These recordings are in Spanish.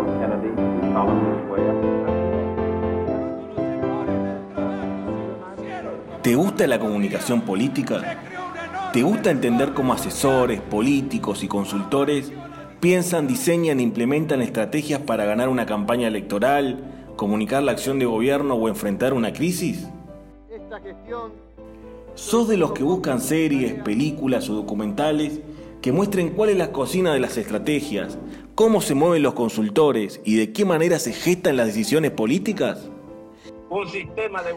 Harold Kennedy do solemnly swear. ¿Te gusta la comunicación política? ¿Te gusta entender cómo asesores, políticos y consultores piensan, diseñan e implementan estrategias para ganar una campaña electoral, comunicar la acción de gobierno o enfrentar una crisis? ¿Sos de los que buscan series, películas o documentales que muestren cuál es la cocina de las estrategias, cómo se mueven los consultores y de qué manera se gestan las decisiones políticas?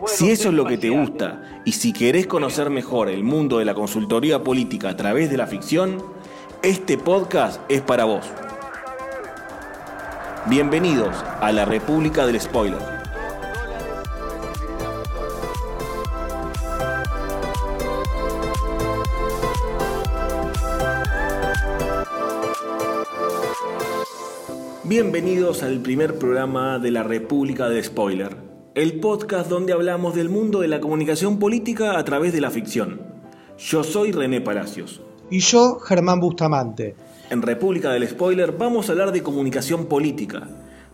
Si eso es lo que te gusta y si querés conocer mejor el mundo de la consultoría política a través de la ficción, este podcast es para vos. Bienvenidos a la República del Spoiler. Bienvenidos al primer programa de la República del Spoiler, el podcast donde hablamos del mundo de la comunicación política a través de la ficción. Yo soy René Palacios. Y yo, Germán Bustamante. En República del Spoiler vamos a hablar de comunicación política,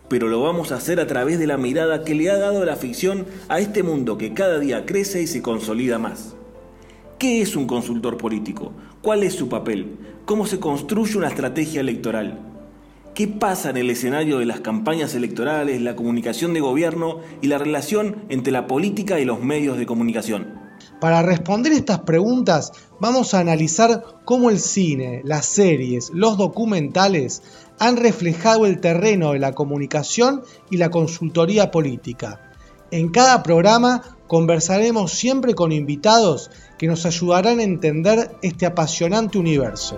pero lo vamos a hacer a través de la mirada que le ha dado la ficción a este mundo que cada día crece y se consolida más. ¿Qué es un consultor político? ¿Cuál es su papel? ¿Cómo se construye una estrategia electoral? ¿Qué pasa en el escenario de las campañas electorales, la comunicación de gobierno y la relación entre la política y los medios de comunicación? Para responder estas preguntas vamos a analizar cómo el cine, las series, los documentales han reflejado el terreno de la comunicación y la consultoría política. En cada programa conversaremos siempre con invitados que nos ayudarán a entender este apasionante universo.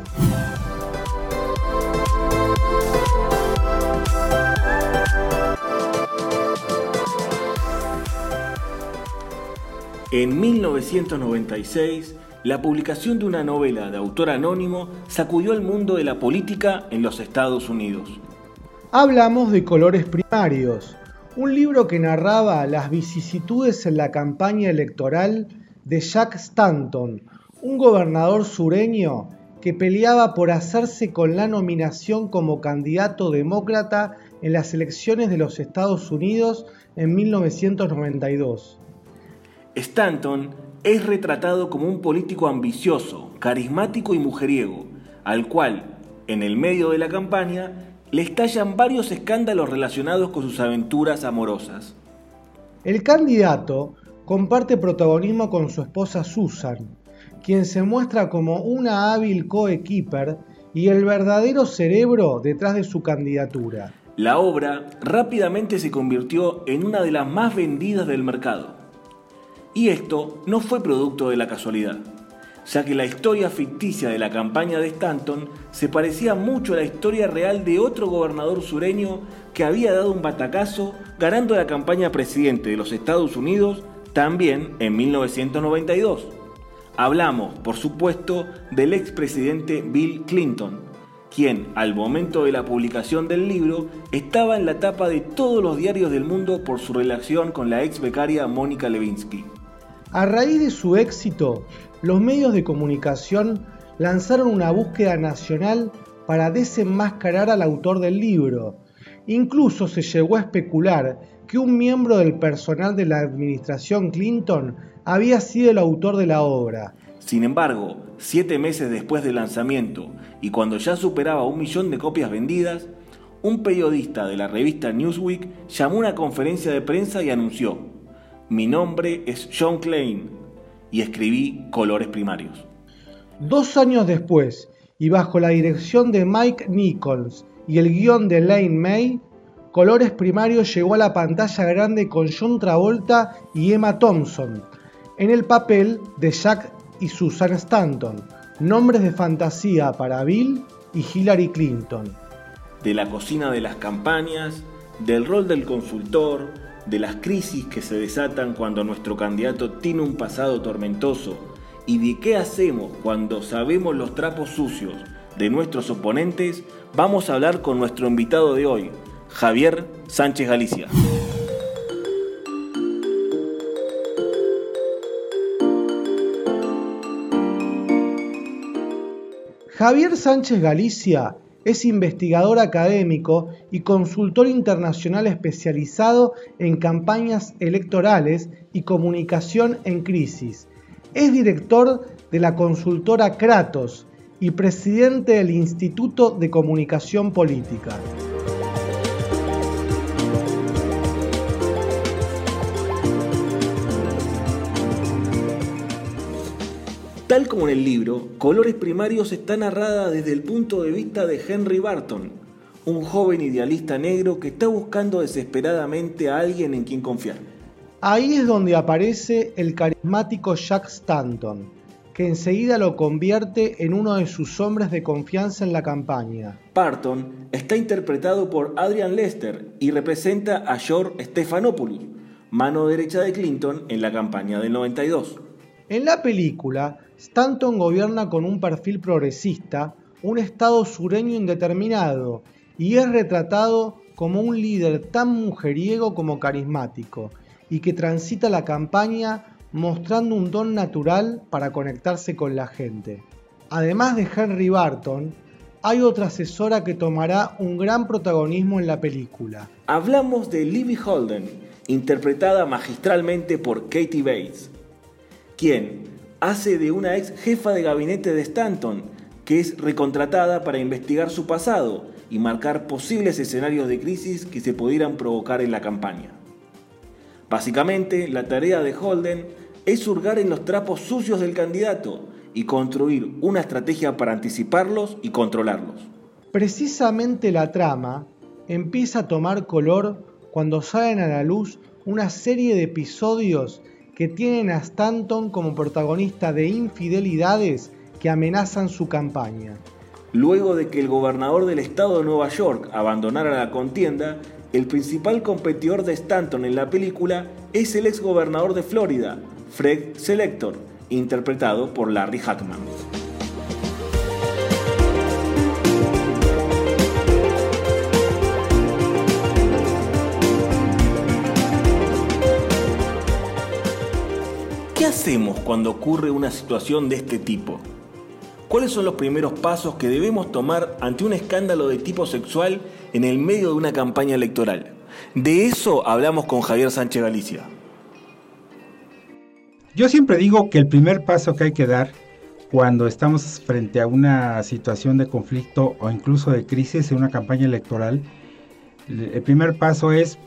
En 1996, la publicación de una novela de autor anónimo sacudió el mundo de la política en los Estados Unidos. Hablamos de Colores Primarios, un libro que narraba las vicisitudes en la campaña electoral de Jack Stanton, un gobernador sureño que peleaba por hacerse con la nominación como candidato demócrata en las elecciones de los Estados Unidos en 1992. Stanton es retratado como un político ambicioso, carismático y mujeriego, al cual, en el medio de la campaña, le estallan varios escándalos relacionados con sus aventuras amorosas. El candidato comparte protagonismo con su esposa Susan, quien se muestra como una hábil coequiper y el verdadero cerebro detrás de su candidatura. La obra rápidamente se convirtió en una de las más vendidas del mercado. Y esto no fue producto de la casualidad, ya que la historia ficticia de la campaña de Stanton se parecía mucho a la historia real de otro gobernador sureño que había dado un batacazo ganando la campaña presidente de los Estados Unidos también en 1992. Hablamos, por supuesto, del expresidente Bill Clinton, quien al momento de la publicación del libro estaba en la tapa de todos los diarios del mundo por su relación con la ex becaria Mónica Levinsky. A raíz de su éxito, los medios de comunicación lanzaron una búsqueda nacional para desenmascarar al autor del libro. Incluso se llegó a especular que un miembro del personal de la administración Clinton había sido el autor de la obra. Sin embargo, siete meses después del lanzamiento y cuando ya superaba un millón de copias vendidas, un periodista de la revista Newsweek llamó a una conferencia de prensa y anunció, mi nombre es John Klein y escribí Colores Primarios. Dos años después, y bajo la dirección de Mike Nichols y el guion de Lane May, Colores Primarios llegó a la pantalla grande con John Travolta y Emma Thompson, en el papel de Jack y Susan Stanton, nombres de fantasía para Bill y Hillary Clinton. De la cocina de las campañas, del rol del consultor, de las crisis que se desatan cuando nuestro candidato tiene un pasado tormentoso y de qué hacemos cuando sabemos los trapos sucios de nuestros oponentes, vamos a hablar con nuestro invitado de hoy, Javier Sánchez Galicia. Javier Sánchez Galicia Es investigador académico y consultor internacional especializado en campañas electorales y comunicación en crisis. Es director de la consultora Kratos y presidente del Instituto de Comunicación Política. Tal como en el libro, Colores Primarios está narrada desde el punto de vista de Henry Barton, un joven idealista negro que está buscando desesperadamente a alguien en quien confiar. Ahí es donde aparece el carismático Jack Stanton, que enseguida lo convierte en uno de sus hombres de confianza en la campaña. Barton está interpretado por Adrian Lester y representa a George Stephanopoulos, mano derecha de Clinton en la campaña del 92. En la película, Stanton gobierna con un perfil progresista, un estado sureño indeterminado, y es retratado como un líder tan mujeriego como carismático, y que transita la campaña mostrando un don natural para conectarse con la gente. Además de Henry Barton, hay otra asesora que tomará un gran protagonismo en la película. Hablamos de Libby Holden, interpretada magistralmente por Katie Bates quien hace de una ex jefa de gabinete de Stanton, que es recontratada para investigar su pasado y marcar posibles escenarios de crisis que se pudieran provocar en la campaña. Básicamente, la tarea de Holden es hurgar en los trapos sucios del candidato y construir una estrategia para anticiparlos y controlarlos. Precisamente la trama empieza a tomar color cuando salen a la luz una serie de episodios que tienen a Stanton como protagonista de infidelidades que amenazan su campaña. Luego de que el gobernador del estado de Nueva York abandonara la contienda, el principal competidor de Stanton en la película es el ex gobernador de Florida, Fred Selector, interpretado por Larry Hackman. Hacemos cuando ocurre una situación de este tipo? ¿Cuáles son los primeros pasos que debemos tomar ante un escándalo de tipo sexual en el medio de una campaña electoral? De eso hablamos con Javier Sánchez Galicia. Yo siempre digo que el primer paso que hay que dar cuando estamos frente a una situación de conflicto o incluso de crisis en una campaña electoral, el primer paso es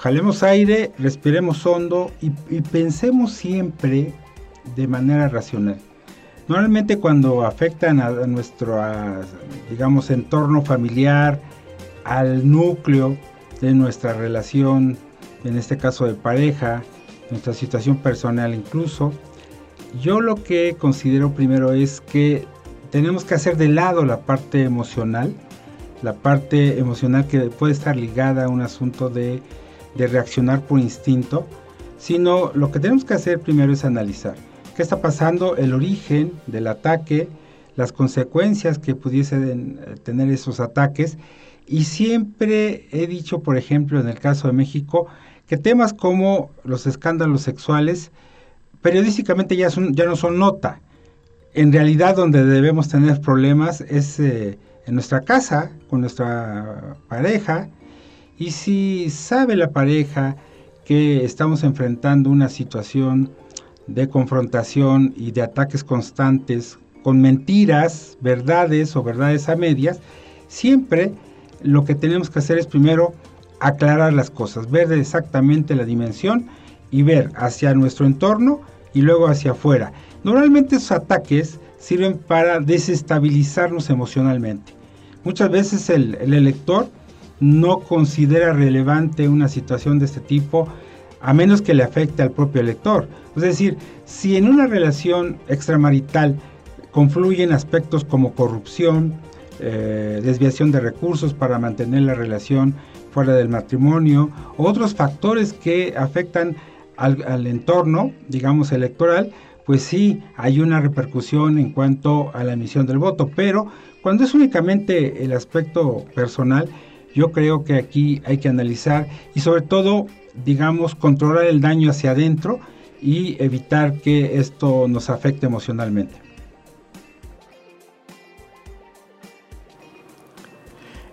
jalemos aire, respiremos hondo y, pensemos siempre de manera racional. Normalmente cuando afectan a, nuestro, digamos, entorno familiar, al núcleo de nuestra relación, en este caso de pareja, nuestra situación personal incluso, yo lo que considero primero es que tenemos que hacer de lado la parte emocional, la parte emocional que puede estar ligada a un asunto de de reaccionar por instinto, sino lo que tenemos que hacer primero es analizar qué está pasando, el origen del ataque, las consecuencias que pudiesen eh, tener esos ataques. Y siempre he dicho, por ejemplo, en el caso de México, que temas como los escándalos sexuales periodísticamente ya, son, ya no son nota. En realidad donde debemos tener problemas es eh, en nuestra casa, con nuestra pareja, y si sabe la pareja que estamos enfrentando una situación de confrontación y de ataques constantes con mentiras, verdades o verdades a medias, siempre lo que tenemos que hacer es primero aclarar las cosas, ver exactamente la dimensión y ver hacia nuestro entorno y luego hacia afuera. Normalmente esos ataques sirven para desestabilizarnos emocionalmente. Muchas veces el, el elector no considera relevante una situación de este tipo a menos que le afecte al propio elector. Es decir, si en una relación extramarital confluyen aspectos como corrupción, eh, desviación de recursos para mantener la relación fuera del matrimonio, otros factores que afectan al, al entorno, digamos, electoral, pues sí hay una repercusión en cuanto a la emisión del voto, pero cuando es únicamente el aspecto personal, yo creo que aquí hay que analizar y sobre todo, digamos, controlar el daño hacia adentro y evitar que esto nos afecte emocionalmente.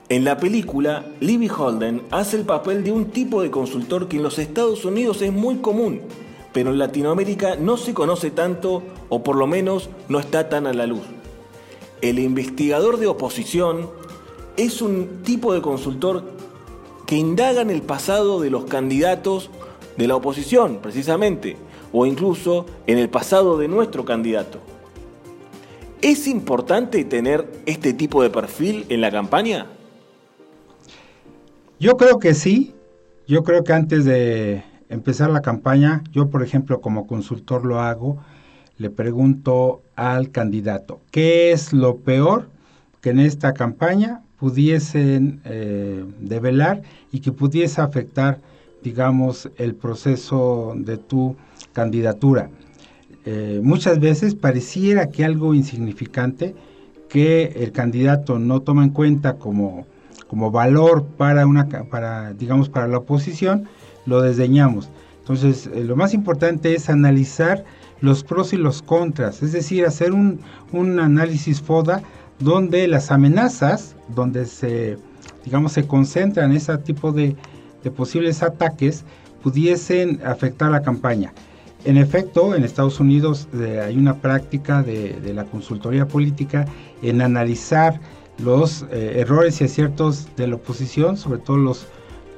En la película, Libby Holden hace el papel de un tipo de consultor que en los Estados Unidos es muy común, pero en Latinoamérica no se conoce tanto o por lo menos no está tan a la luz. El investigador de oposición es un tipo de consultor que indaga en el pasado de los candidatos de la oposición, precisamente, o incluso en el pasado de nuestro candidato. ¿Es importante tener este tipo de perfil en la campaña? Yo creo que sí. Yo creo que antes de empezar la campaña, yo por ejemplo como consultor lo hago, le pregunto al candidato, ¿qué es lo peor que en esta campaña pudiesen eh, develar y que pudiese afectar, digamos, el proceso de tu candidatura? Eh, muchas veces pareciera que algo insignificante que el candidato no toma en cuenta como, como valor para una para digamos para la oposición lo desdeñamos entonces eh, lo más importante es analizar los pros y los contras es decir hacer un, un análisis FODA donde las amenazas donde se digamos se concentran ese tipo de, posibles ataques pudiesen afectar la campaña en efecto, en Estados Unidos eh, hay una práctica de, la consultoría política en analizar los eh, errores y aciertos de la oposición, sobre todo los,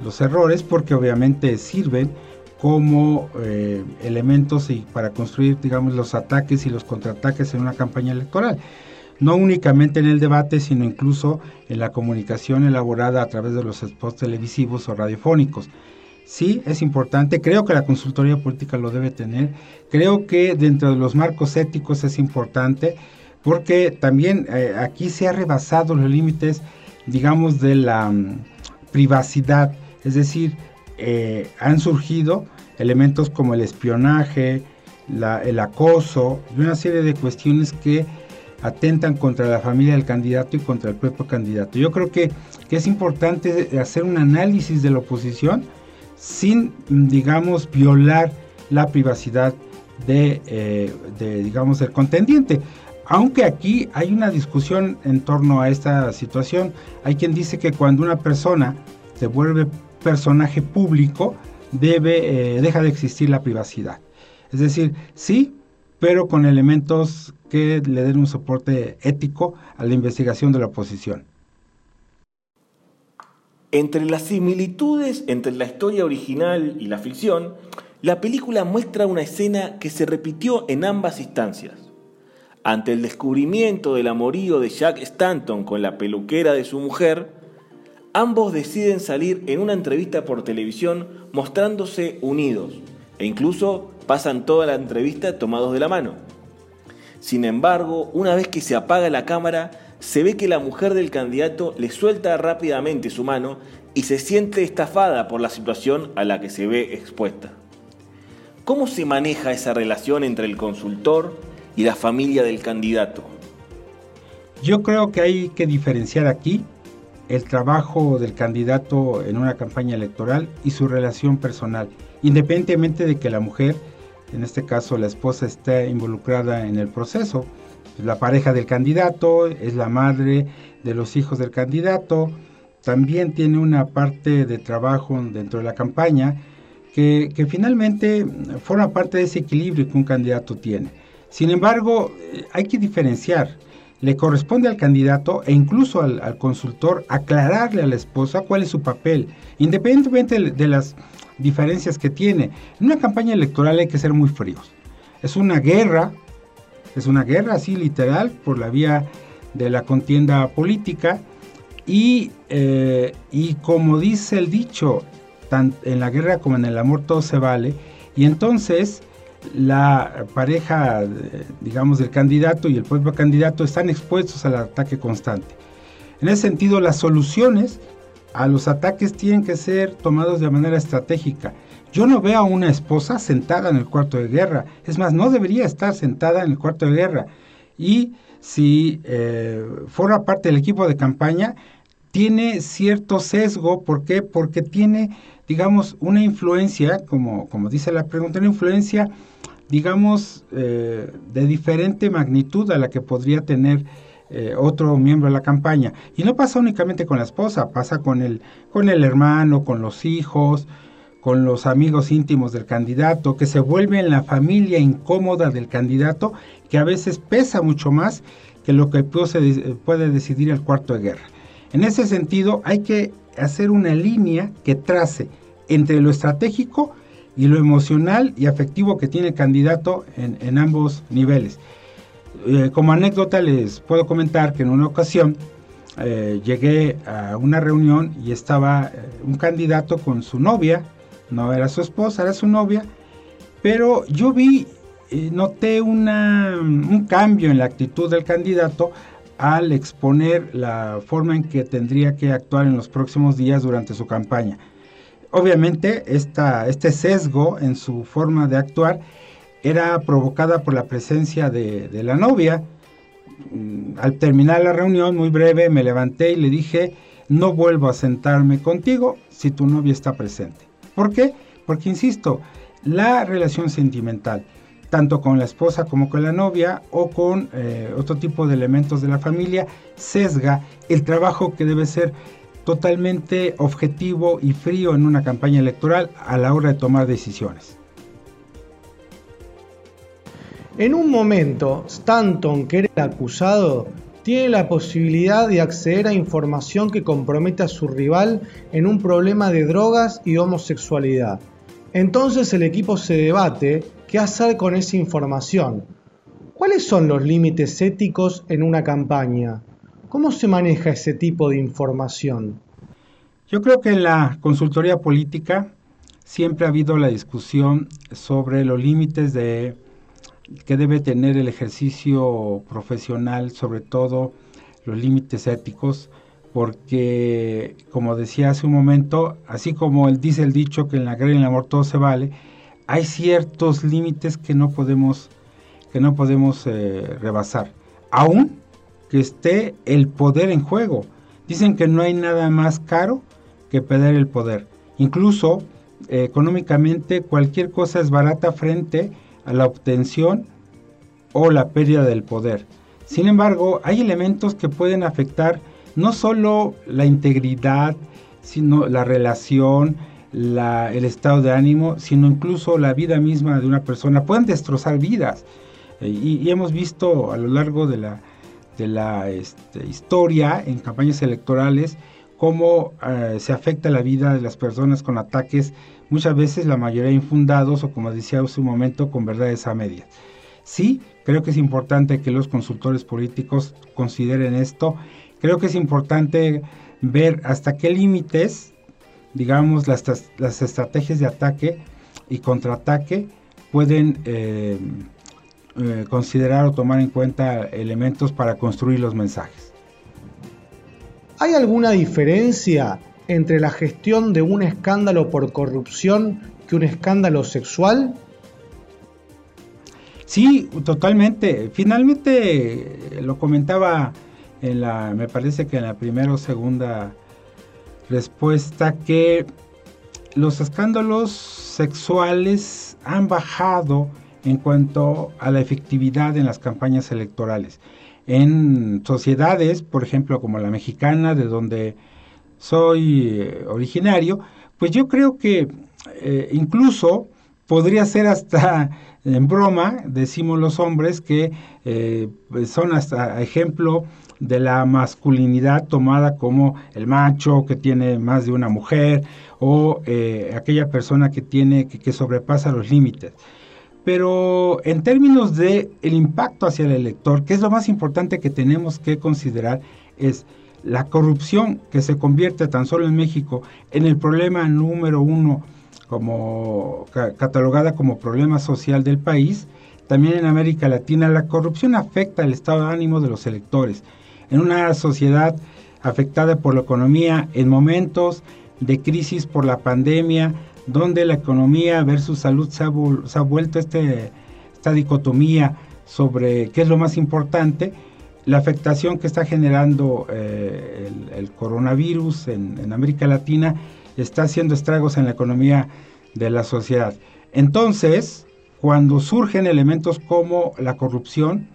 los errores, porque obviamente sirven como eh, elementos y para construir, digamos, los ataques y los contraataques en una campaña electoral. No únicamente en el debate, sino incluso en la comunicación elaborada a través de los spots televisivos o radiofónicos. Sí es importante, creo que la consultoría política lo debe tener, creo que dentro de los marcos éticos es importante, porque también eh, aquí se ha rebasado los límites, digamos, de la mm, privacidad, es decir, eh, han surgido elementos como el espionaje, el acoso y una serie de cuestiones que atentan contra la familia del candidato y contra el propio candidato. Yo creo que, que es importante hacer un análisis de la oposición, sin, digamos, violar la privacidad eh, de, digamos, del contendiente. Aunque aquí hay una discusión en torno a esta situación, hay quien dice que cuando una persona se vuelve personaje público, debe, eh, deja de existir la privacidad. Es decir, sí, pero con elementos que le den un soporte ético a la investigación de la oposición. Entre las similitudes entre la historia original y la ficción, la película muestra una escena que se repitió en ambas instancias. Ante el descubrimiento del amorío de Jack Stanton con la peluquera de su mujer, ambos deciden salir en una entrevista por televisión mostrándose unidos e incluso pasan toda la entrevista tomados de la mano. Sin embargo, una vez que se apaga la cámara, se ve que la mujer del candidato le suelta rápidamente su mano y se siente estafada por la situación a la que se ve expuesta. ¿Cómo se maneja esa relación entre el consultor y la familia del candidato? Yo creo que hay que diferenciar aquí el trabajo del candidato en una campaña electoral y su relación personal, independientemente de que la mujer, en este caso la esposa, esté involucrada en el proceso la pareja del candidato, es la madre de los hijos del candidato, también tiene una parte de trabajo dentro de la campaña que, finalmente forma parte de ese equilibrio que un candidato tiene. Sin embargo, eh, hay que diferenciar. Le corresponde al candidato e incluso al, consultor aclararle a la esposa cuál es su papel, independientemente de las diferencias que tiene. En una campaña electoral hay que ser muy fríos. Es una guerra es una guerra así literal por la vía de la contienda política y, eh, y como dice el dicho, en la guerra como en el amor todo se vale y entonces la pareja, digamos, del candidato y el propio candidato están expuestos al ataque constante. En ese sentido, las soluciones a los ataques tienen que ser tomados de manera estratégica yo no veo a una esposa sentada en el cuarto de guerra. Es más, no debería estar sentada en el cuarto de guerra. Y si eh, fuera parte del equipo de campaña, tiene cierto sesgo. ¿Por qué? Porque tiene, digamos, una influencia, como, como dice la pregunta, una influencia, digamos, eh, de diferente magnitud a la que podría tener eh, otro miembro de la campaña. Y no pasa únicamente con la esposa, pasa con el, con el hermano, con los hijos, con los amigos íntimos del candidato, que se vuelve en la familia incómoda del candidato, que a veces pesa mucho más que lo que puede decidir el cuarto de guerra. En ese sentido, hay que hacer una línea que trace entre lo estratégico y lo emocional y afectivo que tiene el candidato en ambos niveles. Eh, como anécdota les puedo comentar que en una ocasión eh, llegué a una reunión y estaba eh, un candidato con su novia, no era su esposa, era su novia, pero yo vi, noté un cambio en la actitud del candidato al exponer la forma en que tendría que actuar en los próximos días durante su campaña. Obviamente, este sesgo en su forma de actuar era provocada por la presencia de, la novia. Mm, al terminar la reunión, muy breve, me levanté y le dije, no vuelvo a sentarme contigo si tu novia está presente. ¿Por qué? Porque, insisto, la relación sentimental, tanto con la esposa como con la novia o con eh, otro tipo de elementos de la familia, sesga el trabajo que debe ser totalmente objetivo y frío en una campaña electoral a la hora de tomar decisiones. En un momento, Stanton, que era el acusado, tiene la posibilidad de acceder a información que compromete a su rival en un problema de drogas y homosexualidad. Entonces el equipo se debate qué hacer con esa información. ¿Cuáles son los límites éticos en una campaña? ¿Cómo se maneja ese tipo de información? Yo creo que en la consultoría política siempre ha habido la discusión sobre los límites de que debe tener el ejercicio profesional, sobre todo los límites éticos, porque como decía hace un momento, así como él dice el dicho que en la guerra y en el amor todo se vale, hay ciertos límites que no podemos que no podemos eh, rebasar, aún que esté el poder en juego. Dicen que no hay nada más caro que perder el poder. Incluso eh, económicamente cualquier cosa es barata frente a la obtención o la pérdida del poder. Sin embargo, hay elementos que pueden afectar no solo la integridad, sino la relación, el estado de ánimo, sino incluso la vida misma de una persona. Pueden destrozar vidas. Eh, y, hemos visto a lo largo de la, de la este, historia en campañas electorales cómo eh, se afecta la vida de las personas con ataques, muchas veces la mayoría infundados o como decía hace un momento, con verdades a medias. Sí, creo que es importante que los consultores políticos consideren esto. Creo que es importante ver hasta qué límites, digamos, las, estrategias de ataque y contraataque pueden eh, eh, considerar o tomar en cuenta elementos para construir los mensajes. ¿Hay alguna diferencia entre la gestión de un escándalo por corrupción que un escándalo sexual? Sí, totalmente. Finalmente lo comentaba en la, me parece que en la primera o segunda respuesta que los escándalos sexuales han bajado en cuanto a la efectividad en las campañas electorales en sociedades, por ejemplo, como la mexicana, de donde soy eh, originario, pues yo creo que eh, incluso podría ser hasta en broma, decimos los hombres, que eh, son hasta ejemplo de la masculinidad tomada como el macho que tiene más de una mujer o aquella persona que tiene que sobrepasa los límites. Pero en términos de el impacto hacia el elector, que es lo más importante que tenemos que considerar, es la corrupción que se convierte tan solo en México en el problema número uno como catalogada como problema social del país, también en América Latina la corrupción afecta el estado de ánimo de los electores. En una sociedad afectada por la economía, en momentos de crisis por la pandemia, donde la economía versus salud se ha, vuelto este, esta dicotomía sobre qué es lo más importante, la afectación que está generando eh, el, coronavirus en, América Latina está haciendo estragos en la economía de la sociedad. Entonces, cuando surgen elementos como la corrupción,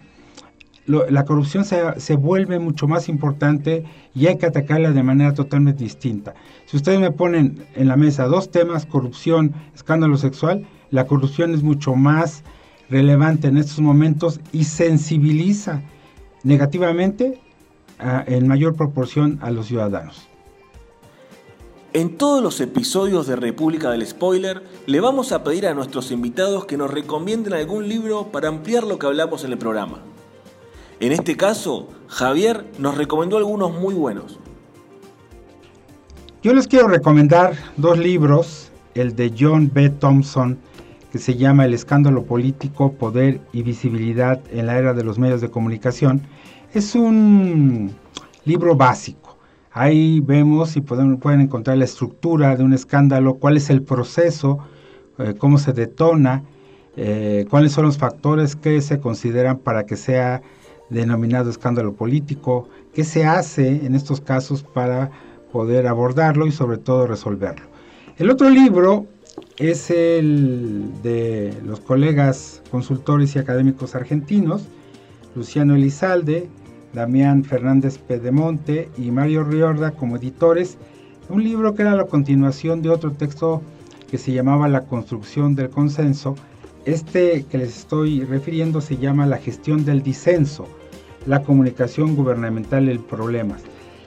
la corrupción se, se, vuelve mucho más importante y hay que atacarla de manera totalmente distinta. Si ustedes me ponen en la mesa dos temas, corrupción, escándalo sexual, la corrupción es mucho más relevante en estos momentos y sensibiliza negativamente en mayor proporción a los ciudadanos. En todos los episodios de República del Spoiler le vamos a pedir a nuestros invitados que nos recomienden algún libro para ampliar lo que hablamos en el programa. En este caso, Javier nos recomendó algunos muy buenos. Yo les quiero recomendar dos libros, el de John B. Thompson, que se llama El escándalo político, poder y visibilidad en la era de los medios de comunicación. Es un libro básico Ahí vemos y pueden, pueden encontrar la estructura de un escándalo, cuál es el proceso, eh, cómo se detona, eh, cuáles son los factores que se consideran para que sea denominado escándalo político, qué se hace en estos casos para poder abordarlo y sobre todo resolverlo. El otro libro es el de los colegas consultores y académicos argentinos, Luciano Elizalde, Damián Fernández Pedemonte y Mario Riorda como editores, un libro que era la continuación de otro texto que se llamaba La construcción del consenso. Este que les estoy refiriendo se llama La gestión del disenso, la comunicación gubernamental en problemas.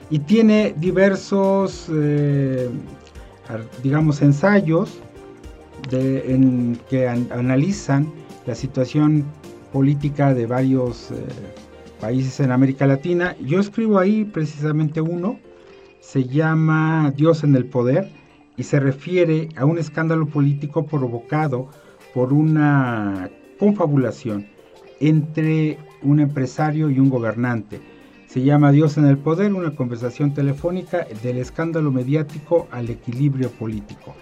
Y tiene diversos, eh, digamos, ensayos en que analizan la situación política de varios eh, países en América Latina. Yo escribo ahí precisamente uno, se llama Dios en el Poder y se refiere a un escándalo político provocado por una confabulación entre un empresario y un gobernante. Se llama Dios en el Poder, una conversación telefónica del escándalo mediático al equilibrio político.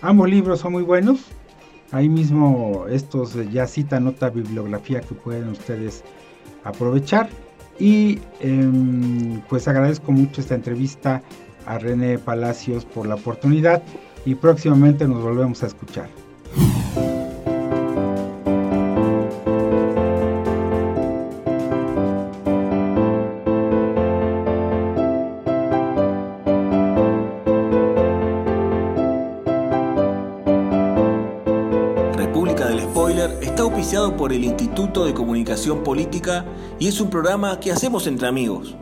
Ambos libros son muy buenos. Ahí mismo estos ya citan otra bibliografía que pueden ustedes aprovechar. Y em, pues agradezco mucho esta entrevista a René Palacios por la oportunidad y próximamente nos volvemos a escuchar. Por el Instituto de Comunicación Política y es un programa que hacemos entre amigos.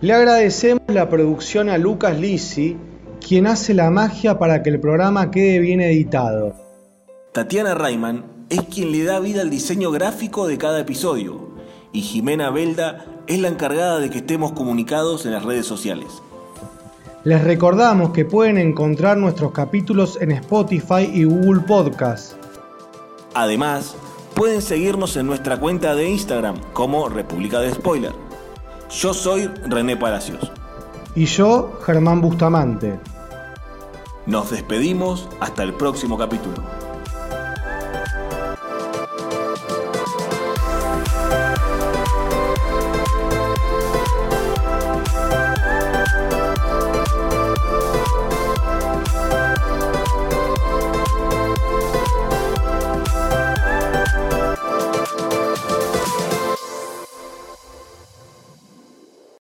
Le agradecemos la producción a Lucas Lisi, quien hace la magia para que el programa quede bien editado. Tatiana Rayman es quien le da vida al diseño gráfico de cada episodio y Jimena Belda es la encargada de que estemos comunicados en las redes sociales. Les recordamos que pueden encontrar nuestros capítulos en Spotify y Google Podcast. Además, pueden seguirnos en nuestra cuenta de Instagram como República de Spoiler. Yo soy René Palacios. Y yo, Germán Bustamante. Nos despedimos hasta el próximo capítulo.